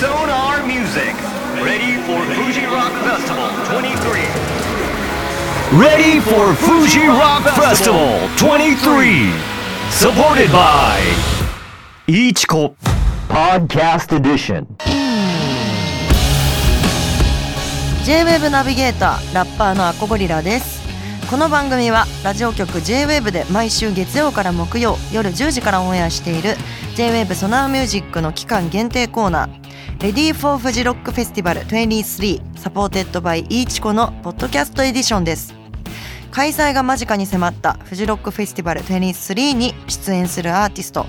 Sonar Music. Ready for Fuji Rock Festival 23. Ready for Fuji Rock Festival 23. Supported by Ichiko Podcast Edition. J-WAVE ナビゲーターラッパーのアコゴリラですこの番組はラジオ局 J-WAVE で毎週月曜から木曜夜10時からオンエアしている J-WAVE ソナーミュージックの期間限定コーナー Ready for フジロックフェスティバル23 supported by いいちこのポッドキャストエディションです。開催が間近に迫ったフジロックフェスティバル23に出演するアーティスト。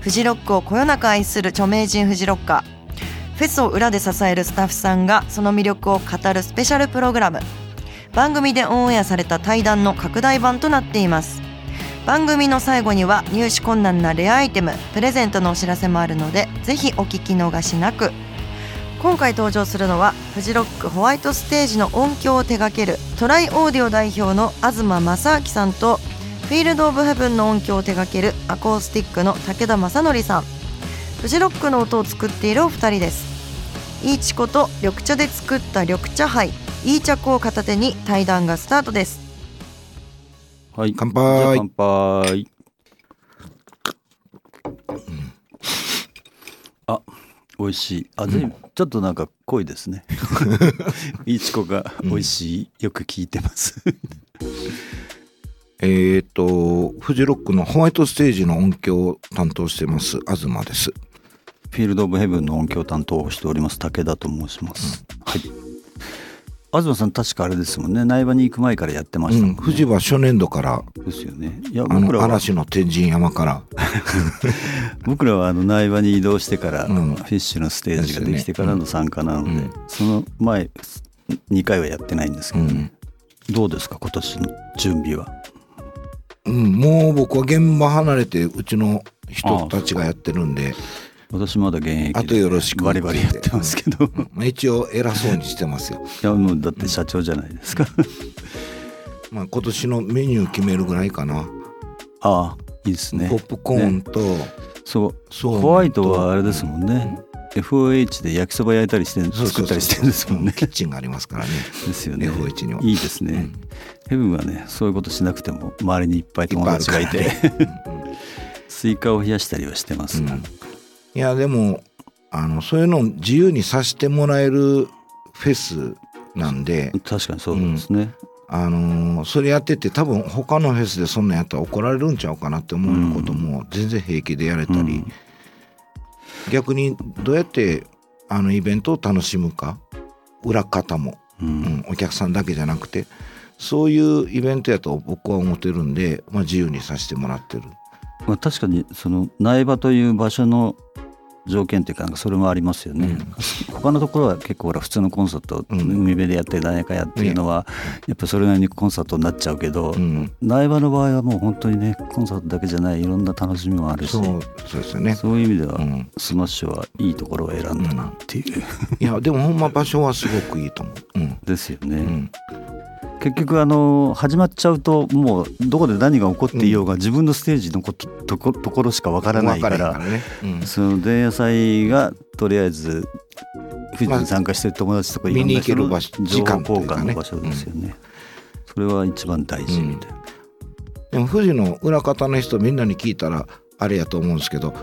フジロックをこよなく愛する著名人フジロッカー。フェスを裏で支えるスタッフさんがその魅力を語るスペシャルプログラム。番組でオンエアされた対談の拡大版となっています。番組の最後には入手困難なレアアイテムプレゼントのお知らせもあるのでぜひお聞き逃しなく。今回登場するのはフジロックホワイトステージの音響を手掛けるトライオーディオ代表の東正明さんとフィールド・オブ・ヘブンの音響を手掛けるアコースティックの武田正則さん。フジロックの音を作っているお二人です。いいちこと緑茶で作った緑茶杯。いい茶粉を片手に対談がスタートです。はい。乾杯。乾杯。美味しい。あ、ぜちょっとなんか濃いですね。いちこが美味しい。よく聞いてます。えっ、とフジロックのホワイトステージの音響を担当してます東ですフィールド・オブ・ヘブンの音響担当をしております武田と申します。はい。東さん確かあれですもんね。苗場に行く前からやってましたもんね。うん。富士は初年度から。ですよね。いや僕らは嵐の天神山から。僕らはあの苗場に移動してから、うん。フィッシュのステージができてからの参加なので、うん。その前2回はやってないんですけど。ね、どうですか今年の準備は？うん、もう僕は現場離れてうちの人たちがやってるんで私まだ現役であとよろしく。バリバリやってますけど。いまあ一応偉そうにしてますよ、やもうだって社長じゃないですか。まあ、今年のメニュー決めるぐらいかな、ああいいですね。ポップコーンと、そうそうホワイトはあれですもんね、FOH で焼きそば焼いたりして作ったりしてるんですもんね。キッチンがありますからね。ですよね。FOH にはいいですね、ヘブンは。ねそういうことしなくても周りにいっぱい友達がいてスイカを冷やしたりはしてますが、うんいやでもあのそういうのを自由にさせてもらえるフェスなんで、確かにそうですね、あのーそれやってて多分他のフェスでそんなんやったら怒られるんちゃうかなって思うようなことも全然平気でやれたり、うん。逆にどうやってあのイベントを楽しむか。裏方も、うん。うん。お客さんだけじゃなくて。そういうイベントやと僕は思ってるんで、まあ、自由にさせてもらってる。まあ、確かにその苗場という場所の条件っていうかなんかそれもありますよね、他のところは結構ほら普通のコンサート、うん。海辺でやって何かやっていうのはや。っぱそれなりにコンサートになっちゃうけど、うん、苗場の場合はもう本当にねコンサートだけじゃないいろんな楽しみもあるしそうそうですよね。そういう意味では、うん。スマッシュはいいところを選んだなっていう、いやでもほんま場所はすごくいいと思う。うん。ですよね、うん。結局あの始まっちゃうともうどこで何が起こっていようが、自分のステージのこととこところしかわからないからね。うん。その前夜祭がとりあえず富士に参加してる友達とかいろんな人の情報交換の場所ですよね。それは一番大事みたいな。でも富士の裏方の人みんなに聞いたらあれやと思うんですけど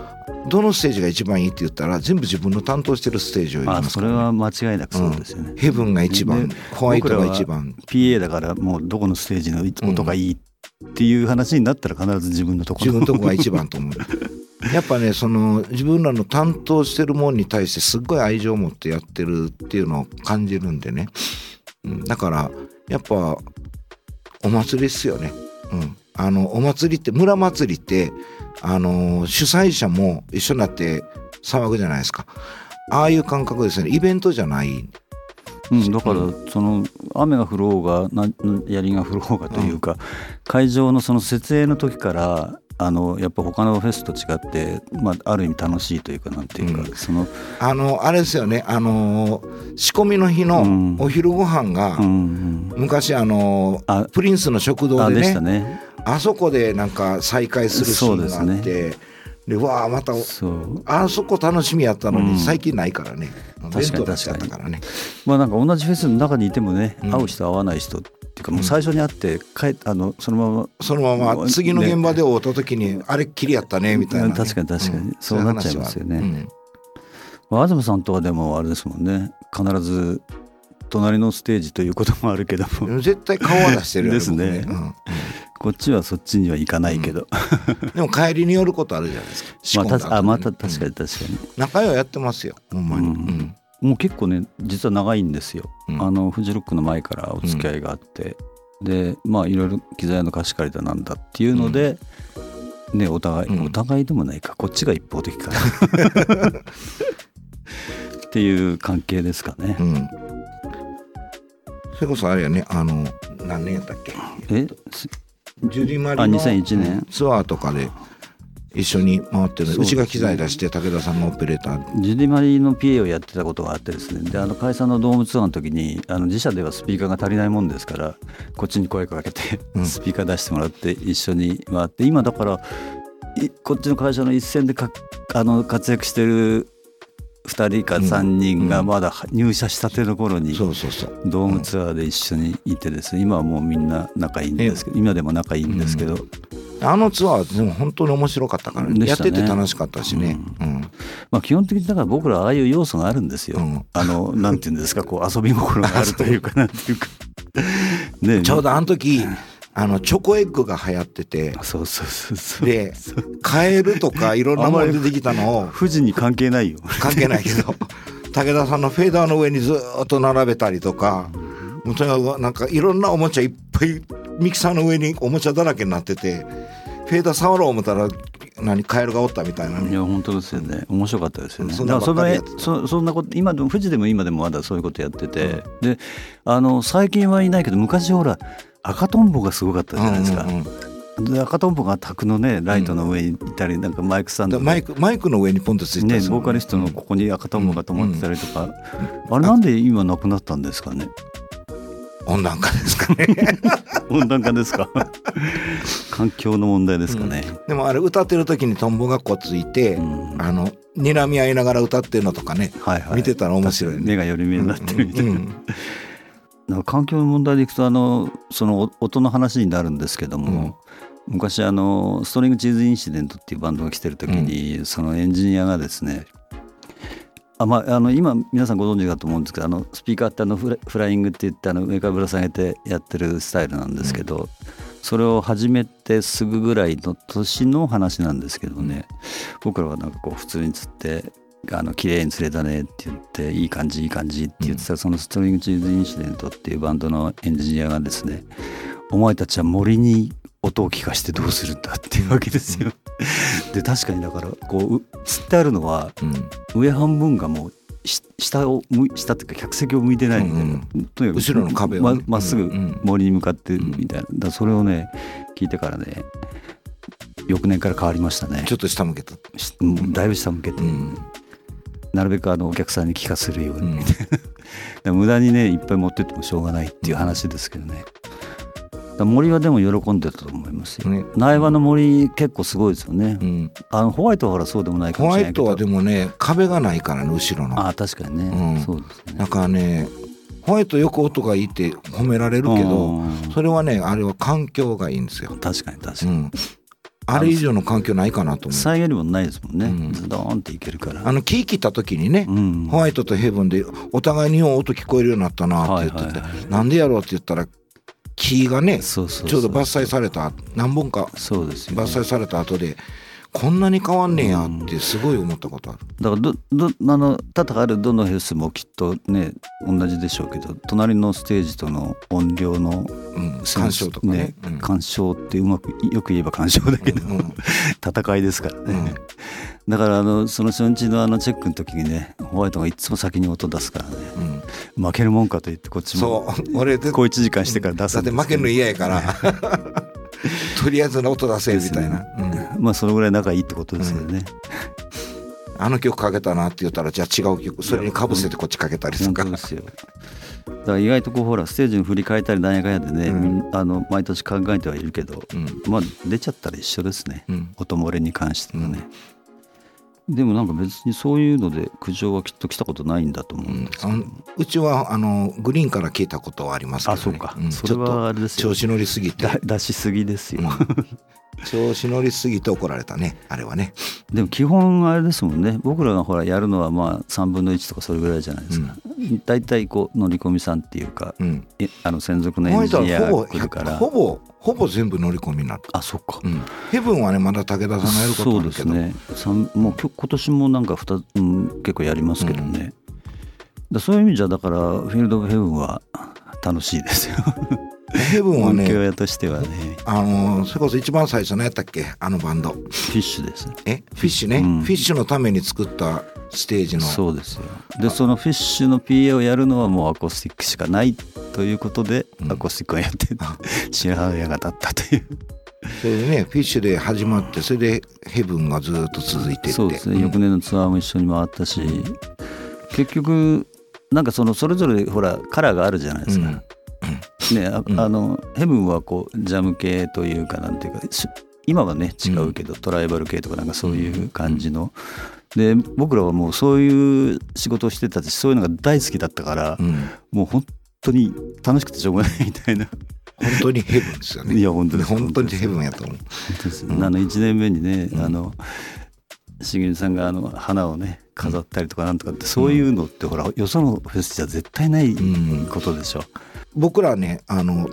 どのステージが一番いいって言ったら全部自分の担当してるステージを言いあますね、それは間違いなくそうですよね。ヘブンが一番でホワイトが一番。PA だからもうどこのステージの音がいいっていう話になったら必ず自分のところ。自分のとこが一番と思う やっぱねその自分らの担当してるもんに対してすっごい愛情を持ってやってるっていうのを感じるんでね、うん、だからやっぱお祭りっすよね、うん、あのお祭りって村祭りってあの主催者も一緒になって騒ぐじゃないですか。ああいう感覚ですね。イベントじゃない。うん、だからその雨が降ろうがな槍が降ろうがというか、会場のその設営の時からあのやっぱ他のフェスと違って、まあ、ある意味楽しいというかなんていうか、うん。その、あのあれですよねあの仕込みの日のうん。お昼ご飯が、うんうん、昔あのあプリンスの食堂あでねたね。あそこでなんか再会するシーンがあって、でわあまたあそこ楽しみやったのに、うん。最近ないからね。確かに弁当にしちゃったからね。まあなんか同じフェスの中にいてもね、うん。会う人会わない人っていうかもう最初に会って帰っあのそのままそのまま次の現場で会った時に、あれっきりやったねみたいなね、確かに確かに。そうなっちゃいますよね。まあ東さんとはでもあれですもんね。必ず隣のステージということもあるけども。うん絶対顔は出してるですね。僕うん。こっちはそっちには行かないけど、でも帰りに寄ることあるじゃないですか。仕まあ、たあまた確かうんに確かに、仲良いやってますよほんまに、ううんんもう結構ね実は長いんですよ、うん。あのフジロックの前からお付き合いがあって、でまあいろいろ機材の貸し借りだなんだっていうので、ねお互い、うん。お互いでもないか。こっちが一方的かな。っていう関係ですかね。う、ん。それこそあれやねあの何年やったっけ？え？すジュディ・マリのあ2001年うん。ツアーとかで一緒に回ってるそううちが機材出して武田さんがオペレーター。ジュディマリの PA をやってたことがあってですね。であの解散のドームツアーの時にあの自社ではスピーカーが足りないもんですからこっちに声かけてうん。スピーカー出してもらって一緒に回って今だからいこっちの会社の一線でかあの活躍してる2人か3人がまだ入社したての頃にドームツアーで一緒にいてですね。今はもうみんな仲いいんですけど今でも仲いいんですけどあのツアーでも本当に面白かったからね。やったてて楽しかったしね。うん。まあ基本的にだから僕らああいう要素があるんですよ。うん。あのなんていうんですかこう遊び心があるというか。なんていう。か。ね。ちょうどあの時あのチョコエッグが流行ってて。そうそうそうそう。でカエルとかいろんなもの出てきたのを。富士に関係ないよ。関係ないけど。武田さんのフェーダーの上にずーっと並べたりとか。もうとにかくなんかいろんなおもちゃいっぱいミキサーの上におもちゃだらけになっててフェーダー触ろう思ったら何カエルがおったみたいないねや本当ですよね。面白かったですよね。そんなだからそそそんなこと今でも富士でも今でもまだそういうことやってて、であの最近はいないけど昔ほら赤とんぼがすごかったじゃないですか。うんうんうん。で赤とんぼが卓のねライトの上にいたり、なんかマイクスタンドでだマイクマイクの上にポンとついてたね、ボーカリストのここに赤とんぼが止まってたりとか、あれなんで今なくなったんですかね？温暖化ですかね。温暖化ですか？環境の問題ですかね、でもあれ歌ってる時にトンボがこうついて、うん。あの睨み合いながら歌ってるのとかね、はいはい。見てたら面白いね。目が寄り目になってるみたいな,、うんうん。なんか環境の問題でいくとあのその音の話になるんですけども、昔あのストリングチーズインシデントっていうバンドが来てる時に、そのエンジニアがですねあまあ、あの今皆さんご存知だと思うんですけどあのスピーカーってあのフライングって言ってあの上からぶら下げてやってるスタイルなんですけど、それを始めてすぐぐらいの年の話なんですけどね、僕らはなんかこう普通に釣ってあの綺麗に釣れたねって言っていい感じいい感じって言ってた、そのストリングチーズインシデントっていうバンドのエンジニアがですねお前たちは森に音を聞かしてどうするんだっていうわけですよ。で確かにだからこうう釣ってあるのはうん。上半分がもうし下を下っていうか客席を向いてないみたいな、とにかく後ろの壁をね。ままっすぐうんうん森に向かってみたいな、だそれをね聞いてからね翌年から変わりましたね。ちょっと下向けた、しうんだいぶ下向けて、うん。なるべくあのお客さんに聞かせるように、うん。無駄にねいっぱい持ってってもしょうがないっていう話ですけどね森はでも喜んでたと思いますよ、ね。苗場の森結構すごいですよね、うん。あのホワイトはほらそうでもないかホワもしれないけど。イトはでもね壁がないからね後ろの。ああ確かにね、うん。そうですね。だからねホワイトよく音がいいって褒められるけどうん。それはねあれは環境がいいんですよ、確かに確かに、うん、あれ以上の環境ないかなと思う。遮るもんないですもんね、うん。ズドーンっていけるから。あの木切った時にね、うん。ホワイトとヘブンでお互いに音聞こえるようになったなって言ってて、はなんでやろうって言ったら木がねそうそうそうちょうど伐採された何本か伐採された後でこんなに変わんねえやってすごい思ったことある。だからどどあの多々あるどのフェスもきっとね同じでしょうけど隣のステージとの音量のうん、鑑賞とかね。うん。鑑賞ってうまくよく言えば鑑賞だけど、うん 戦いですからね、うん。だからあのその初日のあのチェックの時にねホワイトがいつも先に音出すからね。うん。負けるもんかと言ってこっちもそう。俺でこう1時間してから出すだって負けるの嫌やから。とりあえずの音出せみたいな、うん まあそのぐらい仲いいってことですよね、あの曲かけたなって言ったらじゃあ違う曲それにかぶせてこっちかけたりとか本当ですよ。だから意外とこうほらステージに振り返ったりなんやかんやでね、うん。あの毎年考えてはいるけど、うん。まあ出ちゃったら一緒ですね、うん。音漏れに関してはね、でもなんか別にそういうので苦情はきっと来たことないんだと思うんですけど、あのうちはあのグリーンから聞いたことはありますけど、ね、あそうか。ん。それはあれですよ。調子乗りすぎて。だ出しすぎですよ、調子乗りすぎて怒られたねあれはね。でも基本あれですもんね。僕らがほらやるのはまあ3分の1とかそれぐらいじゃないですか、大体こう乗り込みさんっていうか、うん。えあの専属のエンジニアが来るから。ほぼほぼ全部乗り込みになる、あそっか、うん、ヘブンはねまだ武田さんがやることそうあるけど。ですね。もう今年もなんか2、うん、結構やりますけどね、だそういう意味じゃだからフィールド・オブ・ヘブンは楽しいですよヘブンは音響ね屋としてはね。あのそれこそ一番最初のやったっけ？あのバンド。フィッシュです。え？フィッシュね、うん。フィッシュのために作ったステージの。そうですよ。でそのフィッシュの PA をやるのはもうアコースティックしかないということで、うん。アコースティックをやってあ。白羽屋が立ったという。それでねフィッシュで始まってそれでヘブンがずっと続いてって。そうですね、ん。翌年のツアーも一緒に回ったし結局なんかそのそれぞれほらカラーがあるじゃないですか、ねあ,、うん。あのヘブンはこうジャム系というかなんていうかし今はね違うけど、トライバル系とかなんかそういう感じの、で僕らはもうそういう仕事をしてたしそういうのが大好きだったから、うん。もう本当に楽しくてしょうがないみたいな。本当にヘブンですよね。いや本当です。本当にヘブンやと思う。あの1年目にね、あのしげるさんがあの花をね飾ったりとかなんとかってそういうのってほらよそのフェスじゃ絶対ないん。ことでしょ、僕らねあの例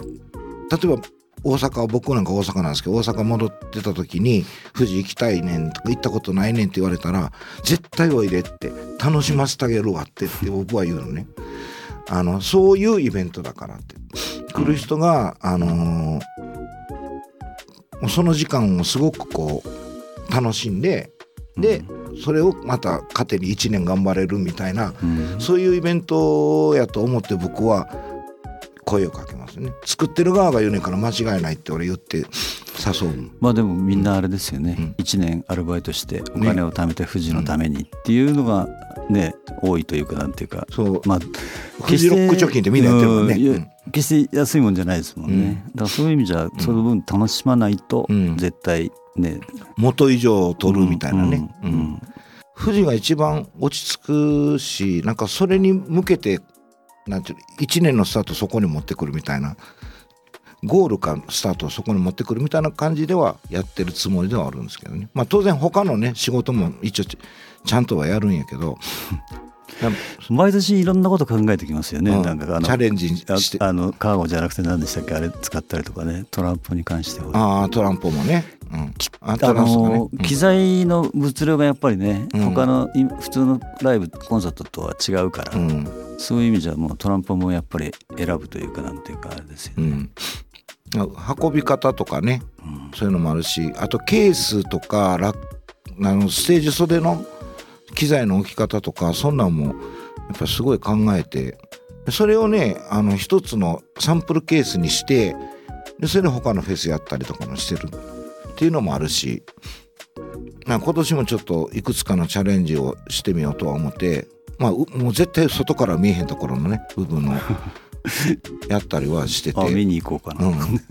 えば大阪僕なんか大阪なんですけど大阪戻ってた時に「富士行きたいねん」とか「行ったことないねん」って言われたら「絶対おいで」って「楽しませてあげるわ」ってって僕は言うのね。あのそういうイベントだからって。来る人があのーその時間をすごくこう楽しんでで、それをまた糧に1年頑張れるみたいなうん。そういうイベントやと思って僕は声をかけますね。作ってる側が言うねんから間違いないって俺言って誘う。まあでもみんなあれですよね、うん。1年アルバイトしてお金を貯めて富士のためにっていうのがね多いというかなんていうか。そう。まあフジロック貯金ってみんなやってるもんね。決して安いもんじゃないですもんね、だからそういう意味じゃその分楽しまないとうん。絶対ね、元以上を取るみたいなね、うん。うん。富士が一番落ち着くしなんかそれに向けてなんていう1年のスタートそこに持ってくるみたいな。ゴールかスタートをそこに持ってくるみたいな感じではやってるつもりではあるんですけどね。まあ当然他のね仕事も一応ちゃんとはやるんやけど。毎年いろんなこと考えてきますよね、うん。なんかあのチャレンジして。ああのカーゴじゃなくて何でしたっけ？あれ使ったりとかね。トランプに関しては。ああトランプもね、うん、あの機材の物量がやっぱりね、うん。他のい普通のライブコンサートとは違うから、うん。うんそういう意味じゃもうトランプもやっぱり選ぶというかなんていうかあれですよね。うん。運び方とかね。そういうのもあるしあとケースとかラあのステージ袖の機材の置き方とかそんなんもやっぱすごい考えてそれをねあの一つのサンプルケースにしてでそれで他のフェスやったりとかもしてるっていうのもあるしまあ今年もちょっといくつかのチャレンジをしてみようとは思ってまあうもう絶対外から見えへんところのね部分の やったりはしてて。あ見に行こうかな。うん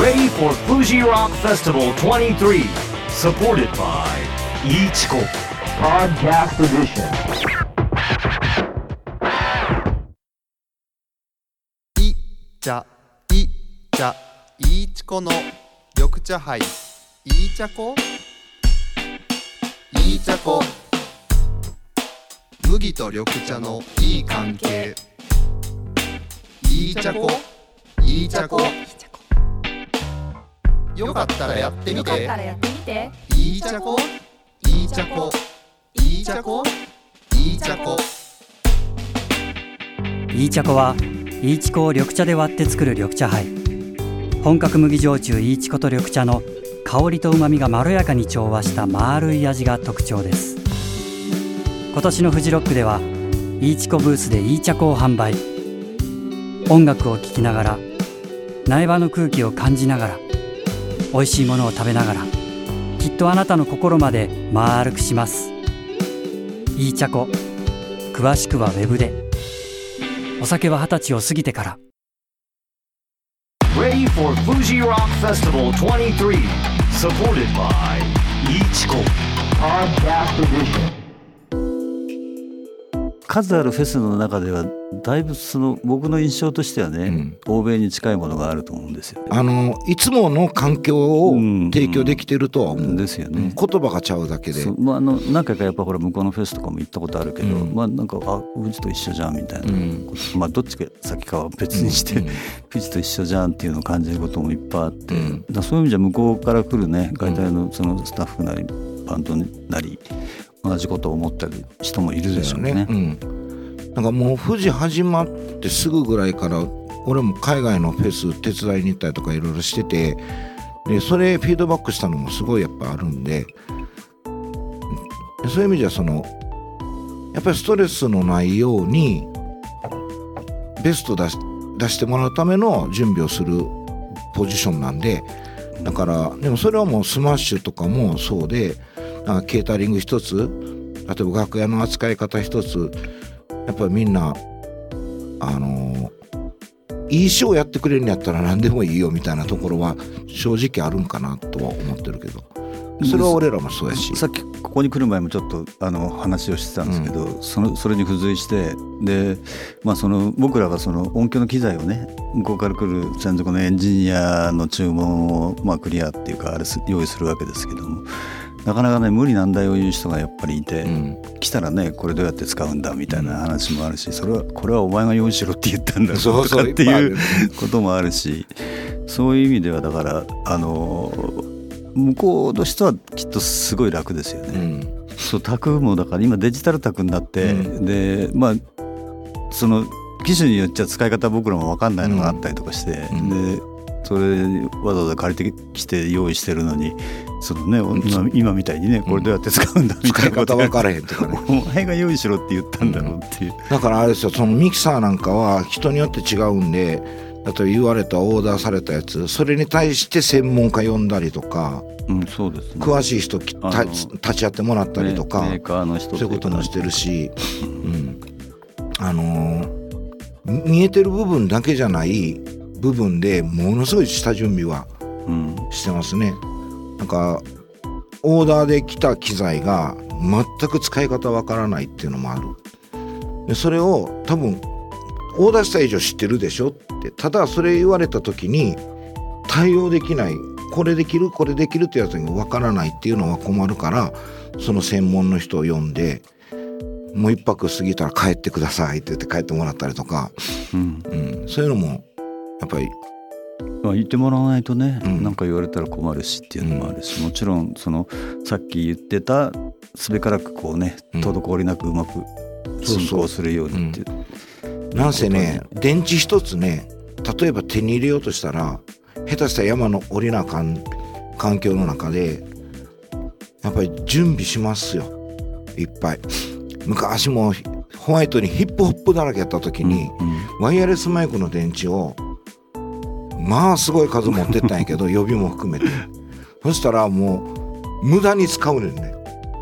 Ready for Fuji Rock Festival 23. Supported by Ichiko. Podcast Edition. い茶い茶いいちこの緑茶杯。いい茶こ？いい茶こ。麦と緑茶のいい関係。いい茶こ？いい茶こ？よかったらやってみよかってたらやってみて。いい茶こ？いい茶こいい茶こいい茶こいい茶粉はいいちこを緑茶で割って作る緑茶杯。本格麦焼酎いいちこと緑茶の香りと旨みがまろやかに調和した丸い味が特徴です。今年のフジロックではいいちこブースでいい茶粉を販売。音楽を聴きながら苗場の空気を感じながら美味しいものを食べながらきっとあなたの心まで丸くしますいい茶粉詳しくはウェブでお酒は二十歳を過ぎてから Ready for Fuji Rock Festival 23. Supported by いちこ Podcast Edition. 数あるフェスの中ではだいぶその僕の印象としてはね、うん。欧米に近いものがあると思うんですよね。あのいつもの環境をうん提供できてるとは思う、ですよね。うん言葉がちゃうだけで。まあ、あの何回かやっぱほら向こうのフェスとかも行ったことあるけど、うん。まあなんかあ富士と一緒じゃんみたいな、うん。まあどっちが先かは別にして、うん。富士と一緒じゃんっていうのを感じることもいっぱいあって、うん。だそういう意味じゃ向こうから来るね外体のそのスタッフなりバンドなり同じことを思ったり人もいるでしょうね。うん、なんかもう富士始まってすぐぐらいから俺も海外のフェス手伝いに行ったりとかいろいろしててでそれフィードバックしたのもすごいやっぱあるんでそういう意味じゃそのやっぱりストレスのないようにベスト出し出してもらうための準備をするポジションなんでだからでもそれはもうスマッシュとかもそうでなんかケータリング一つ例えば楽屋の扱い方一つやっぱりみんなあのいいショーやってくれるんやったら何でもいいよみたいなところは正直あるんかなとは思ってるけど。それは俺らもそうやし。さっきここに来る前もちょっとあの話をしてたんですけど、そのそれに付随してで、まあ、その僕らがその音響の機材をね向こうから来る専属のエンジニアの注文を、まあ、クリアっていうかあれ用意するわけですけども。なかなかね無理難題を言う人がやっぱりいて、うん。来たらねこれどうやって使うんだみたいな話もあるしそれはこれはお前が用意しろって言ったんだとかっていうこともあるしそういう意味ではだからあの向こうとしてはきっとすごい楽ですよね。うん。そう卓もだから今デジタル卓になって、うでまあその機種によっちゃ使い方僕らも分かんないのがあったりとかして、うん。でそれわざわざ借りてきて用意してるのにそのね今今みたいにねこれどうやって使うんだみた使いいなこと方分からへんとかね。お前が用意しろって言ったんだろうっていう、だからあれですよそのミキサーなんかは人によって違うんで例えば言われたオーダーされたやつそれに対して専門家呼んだりとかうんそうですね。詳しい人た立ち会ってもらったりとか、メーカーの人そういうこともしてるし、うん、あのー見えてる部分だけじゃない部分でものすごい下準備はうん。してますね。なんかオーダーで来た機材が全く使い方わからないっていうのもある。でそれを多分オーダーした以上知ってるでしょって。ただそれ言われた時に対応できない。これできるこれできるってやつがわからないっていうのは困るからその専門の人を呼んでもう一泊過ぎたら帰ってくださいって言って帰ってもらったりとか、うん。うん、そういうのもやっぱり。まあ、言ってもらわないとね、うん。なんか言われたら困るしっていうのもあるし、もちろんそのさっき言ってたすべからくこうねうん。滞りなくうまく進行するようにっていう。なんせね電池一つね例えば手に入れようとしたら下手したら山の降りなあかん環境の中でやっぱり準備しますよ。いっぱい。昔もホワイトにヒップホップだらけやった時に、うん。ワイヤレスマイクの電池をまあすごい数持ってったんやけど 予備も含めて。そしたらもう無駄に使うねんね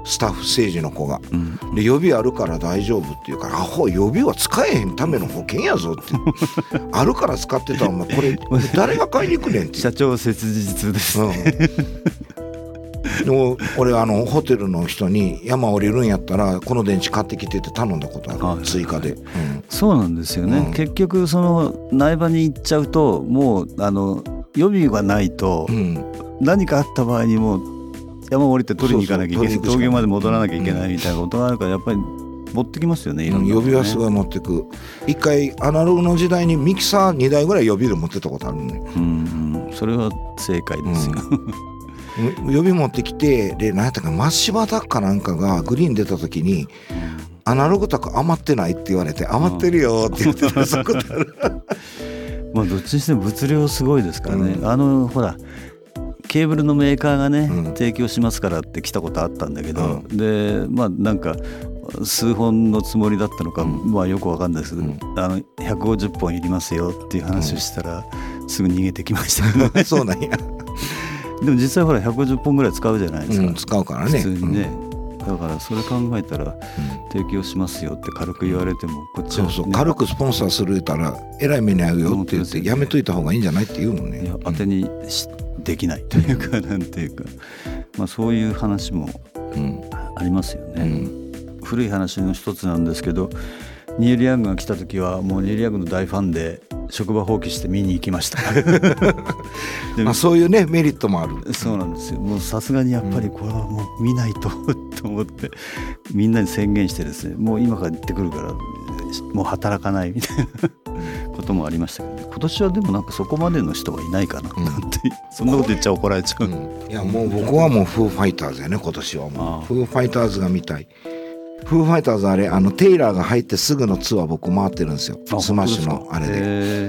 スタッフ政治の子が。うん。で予備あるから大丈夫って言うから「アホ予備は使えへんための保険やぞ」って「あるから使ってたらお前これ誰が買いに行くねん」って。社長切実ですうん俺あのホテルの人に山降りるんやったらこの電池買ってきてって頼んだことある、追加で、そうなんですよね、うん。結局その苗場に行っちゃうともうあの予備がないとうん。うん何かあった場合にもう山降りて取りに行かなきゃいけない。東京まで戻らなきゃいけないみたいなことがあるからやっぱり持ってきますよねいろん。予備はすごい持ってく。一回アナログの時代にミキサー2台ぐらい予備で持ってたことあるね。うんうん。それは正解ですよ、予備持ってきてで何やったか真柴だかなんかがグリーン出た時にアナログタク余ってないって言われて余ってるよって言ってた。そこまあどっちにしても物量すごいですからね、うん。あのほらケーブルのメーカーがね、うん。提供しますからって来たことあったんだけど、でまあなんか数本のつもりだったのか、うん。まあよくわかんないです。けど、うん。あの150本いりますよっていう話をしたら、すぐ逃げてきましたけどね。そうなんや、でも実際ほら150本ぐらい使うじゃないですか、うん、使うからね。普通にね、だからそれ考えたら提供しますよって軽く言われてもこっちは、ね、そうそう。軽くスポンサーする言ったらえらい目に遭うよって言ってやめといた方がいいんじゃないって言うもんね。当てにしできないというかなんていうか、まあ、そういう話もうん。ありますよね、うん。古い話の一つなんですけどニール・ヤングが来た時はもうニール・ヤングの大ファンで職場放棄して見に行きました。でまあ、そういうねメリットもある。そうなんですよ。もうさすがにやっぱりこれはもう見ないと と思ってみんなに宣言してですねもう今から行ってくるからもう働かないみたいなこともありましたけど、ね、今年はでもなんかそこまでの人はいないかなうん。なんて、そんなこと言っちゃ怒られちゃう、うん。いやもう僕はもうフーファイターズやね今年はもう。フーファイターズが見たいフーファイターズあれあのテイラーが入ってすぐのツアー僕回ってるんですよ。あスマッシュのあれで。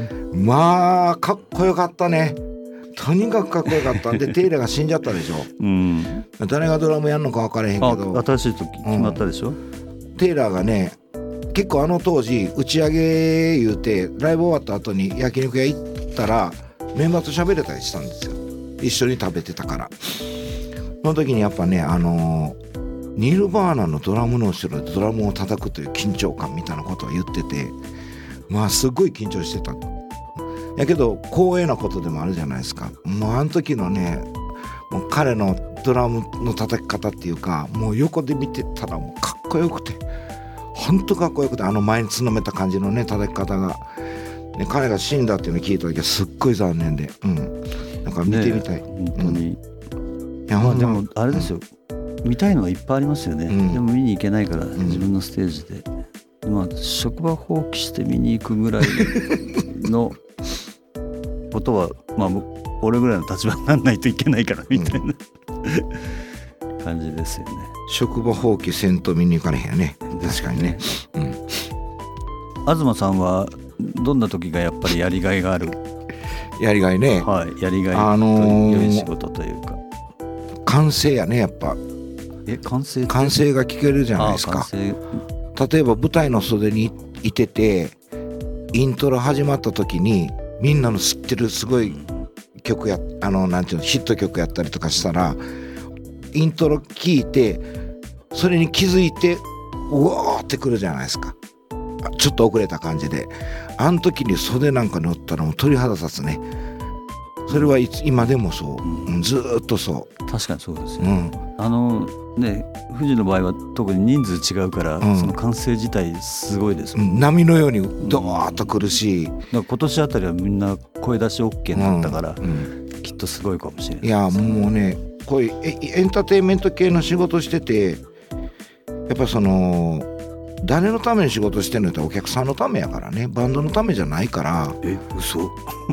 でまあかっこよかったね。とにかくかっこよかった。んで テイラーが死んじゃったでしょ。うん。誰がドラムやんのか分からへんけあど新しい時決まったでしょ、テイラーがね結構あの当時打ち上げ言うてライブ終わった後に焼肉屋行ったらメンバーと喋れたりしたんですよ。一緒に食べてたから。その時にやっぱねあのーニール・バーナーのドラムの後ろでドラムを叩くという緊張感みたいなことを言っててまあすっごい緊張してたやけど光栄なことでもあるじゃないですか。もうあの時のねもう彼のドラムの叩き方っていうかもう横で見てたらもうかっこよくて本当かっこよくてあの前につのめた感じのね叩き方が、ね、彼が死んだっていうのを聞いた時はすっごい残念で。うん。なんか見てみたい、ね本当に、いやほんま。まあでもあれですよ、見たいのはいっぱいありますよね、うん。でも見に行けないから、ん。自分のステージで。まあ職場放棄して見に行くぐらいの ことはまあ僕俺ぐらいの立場にならないといけないからみたいな、感じですよね。職場放棄せんと見に行かれへんよね。確かにね。うん。東さんはどんな時がやっぱりやりがいがある、やりがいね。はい、やりがいあのとー良い仕事というか、完成やねやっぱえ完成完成が聞けるじゃないですか。例えば舞台の袖にいててイントロ始まった時にみんなの知ってるすごい曲やあのなんていうのヒット曲やったりとかしたらイントロ聞いてそれに気づいてうわーってくるじゃないですか。あちょっと遅れた感じで。あの時に袖なんかにおったらもう鳥肌立つねそれはいつ今でもそう、うんずーっとそ確かにそうですよ。う、うん、あのね富士の場合は特に人数違うから、うん。その完成自体すごいですもん、うん波のようにドワーッと来るし、だから今年あたりはみんな声出し OK になったから、うん。きっとすごいかもしれない。いやもうねこういうエエンターテインメント系の仕事しててやっぱその誰のために仕事してんのってお客さんのためやからね。バンドのためじゃないから。え嘘？い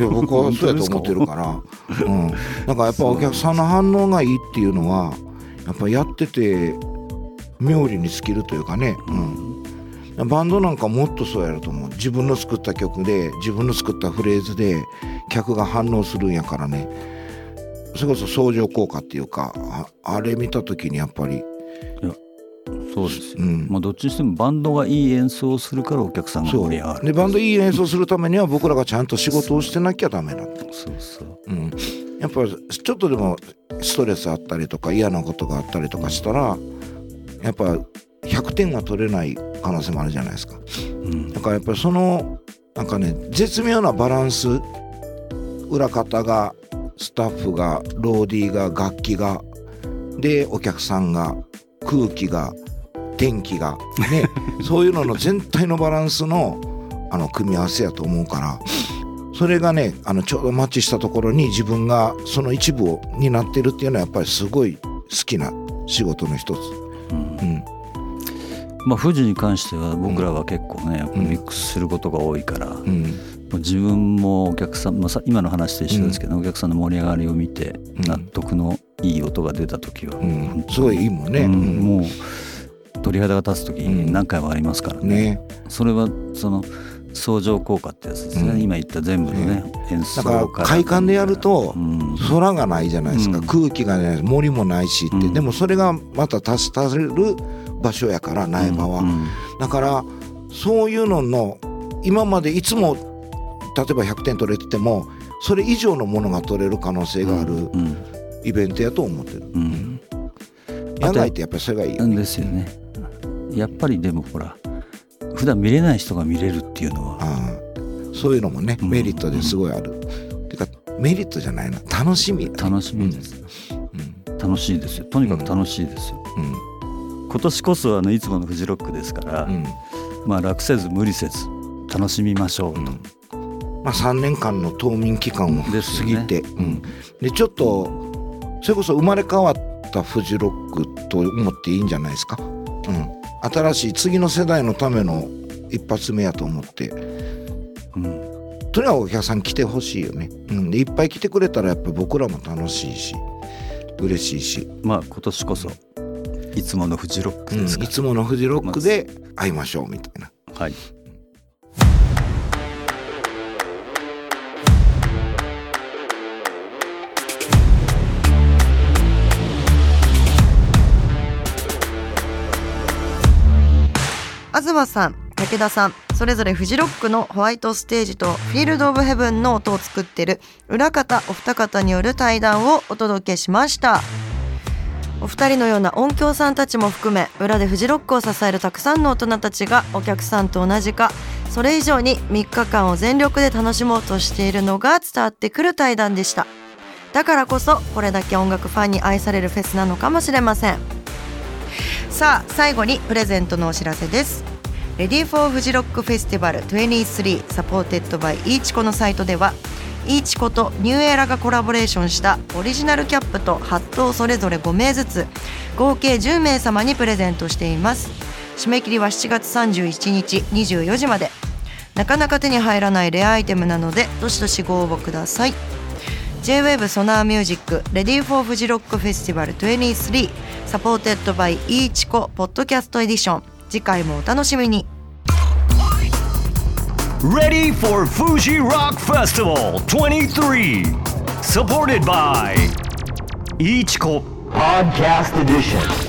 や僕はそうやと思ってるから、うん、だからやっぱお客さんの反応がいいっていうのはやっぱやってて妙利に尽きるというかね、うん、バンドなんかもっとそうやると思う。自分の作った曲で自分の作ったフレーズで客が反応するんやからね。それこそ相乗効果っていうかああれ見た時にやっぱり、そうですよ、うん、まあどっちにしてもバンドがいい演奏をするからお客さんがそう。盛り上がる。でバンドいい演奏するためには僕らがちゃんと仕事をしてなきゃダメな。のそうそう。うん、やっぱちょっとでもストレスあったりとか嫌なことがあったりとかしたらやっぱ100点は取れない可能性もあるじゃないですか。うん。だからやっぱりそのなんかね絶妙なバランス裏方がスタッフがローディーが楽器がでお客さんが空気が天気がね そういうのの全体のバランスのあの組み合わせやと思うからそれがねあのちょうどマッチしたところに自分がその一部をになってるっていうのはやっぱりすごい好きな仕事の一つ。うん。うん。まあ富士に関しては僕らは結構ね、うん。ミックスすることが多いから、もうん。う自分もお客さん、まあ、さ今の話と一緒ですけど、お客さんの盛り上がりを見てうん。納得のいい音が出た時は、うん。すごいいいもんね。うんうん。もう鳥肌が立つ時うん。何回もありますからね、ね。それはその相乗効果ってやつですね、うん。今言った全部のね、演奏だかからら快感でやるとうん。空がないじゃないですか、うん。空気がない森もないしって、うん。でもそれがまた足される場所やから苗場は、うん。だからそういうのの今までいつも例えば100点取れててもそれ以上のものが取れる可能性があるうんイベントやと思ってる、うん。野外ってやっぱりそれがいい。よねですよね。やっぱりでもほら普段見れない人が見れるっていうのはそういうのもねうん。メリットですごいある、てかメリットじゃないな。楽しみやね。楽しみです、うん。楽しいですよ。とにかく楽しいですよ、うん。今年こそあのいつものフジロックですから、うん。まあ楽せず無理せず楽しみましょうと、まあ、3年間の冬眠期間を過ぎて、うん、でちょっとそれこそ生まれ変わったフジロックと思っていいんじゃないですか、うん、新しい次の世代のための一発目やと思って。うん。とにかくお客さん来てほしいよね、うん、でいっぱい来てくれたらやっぱ僕らも楽しいし嬉しいし、まあ今年こそいつものフジロックうん、ですか？ら、いつものフジロックで会いましょうみたいな。はい東さん武田さんそれぞれフジロックのホワイトステージとフィールド・オブ・ヘブンの音を作ってる裏方お二方による対談をお届けしました。お二人のような音響さんたちも含め裏でフジロックを支えるたくさんの大人たちがお客さんと同じかそれ以上に3日間を全力で楽しもうとしているのが伝わってくる対談でした。だからこそこれだけ音楽ファンに愛されるフェスなのかもしれません。さあ最後にプレゼントのお知らせです。 Ready for フジロックフェスティバル23 supported by いいちこのサイトではいいちことニューエラがコラボレーションしたオリジナルキャップとハットをそれぞれ5名ずつ合計10名様にプレゼントしています。締め切りは7月31日24時まで。なかなか手に入らないレアアイテムなのでどしどしご応募ください。J-WAVE ソナーミュージック Ready for フジロックフェスティバル23サポーテッドバイイーチコポッドキャストエディション。次回もお楽しみに Ready for Fuji Rock Festival 23. Supported by Ichiko Podcast Edition.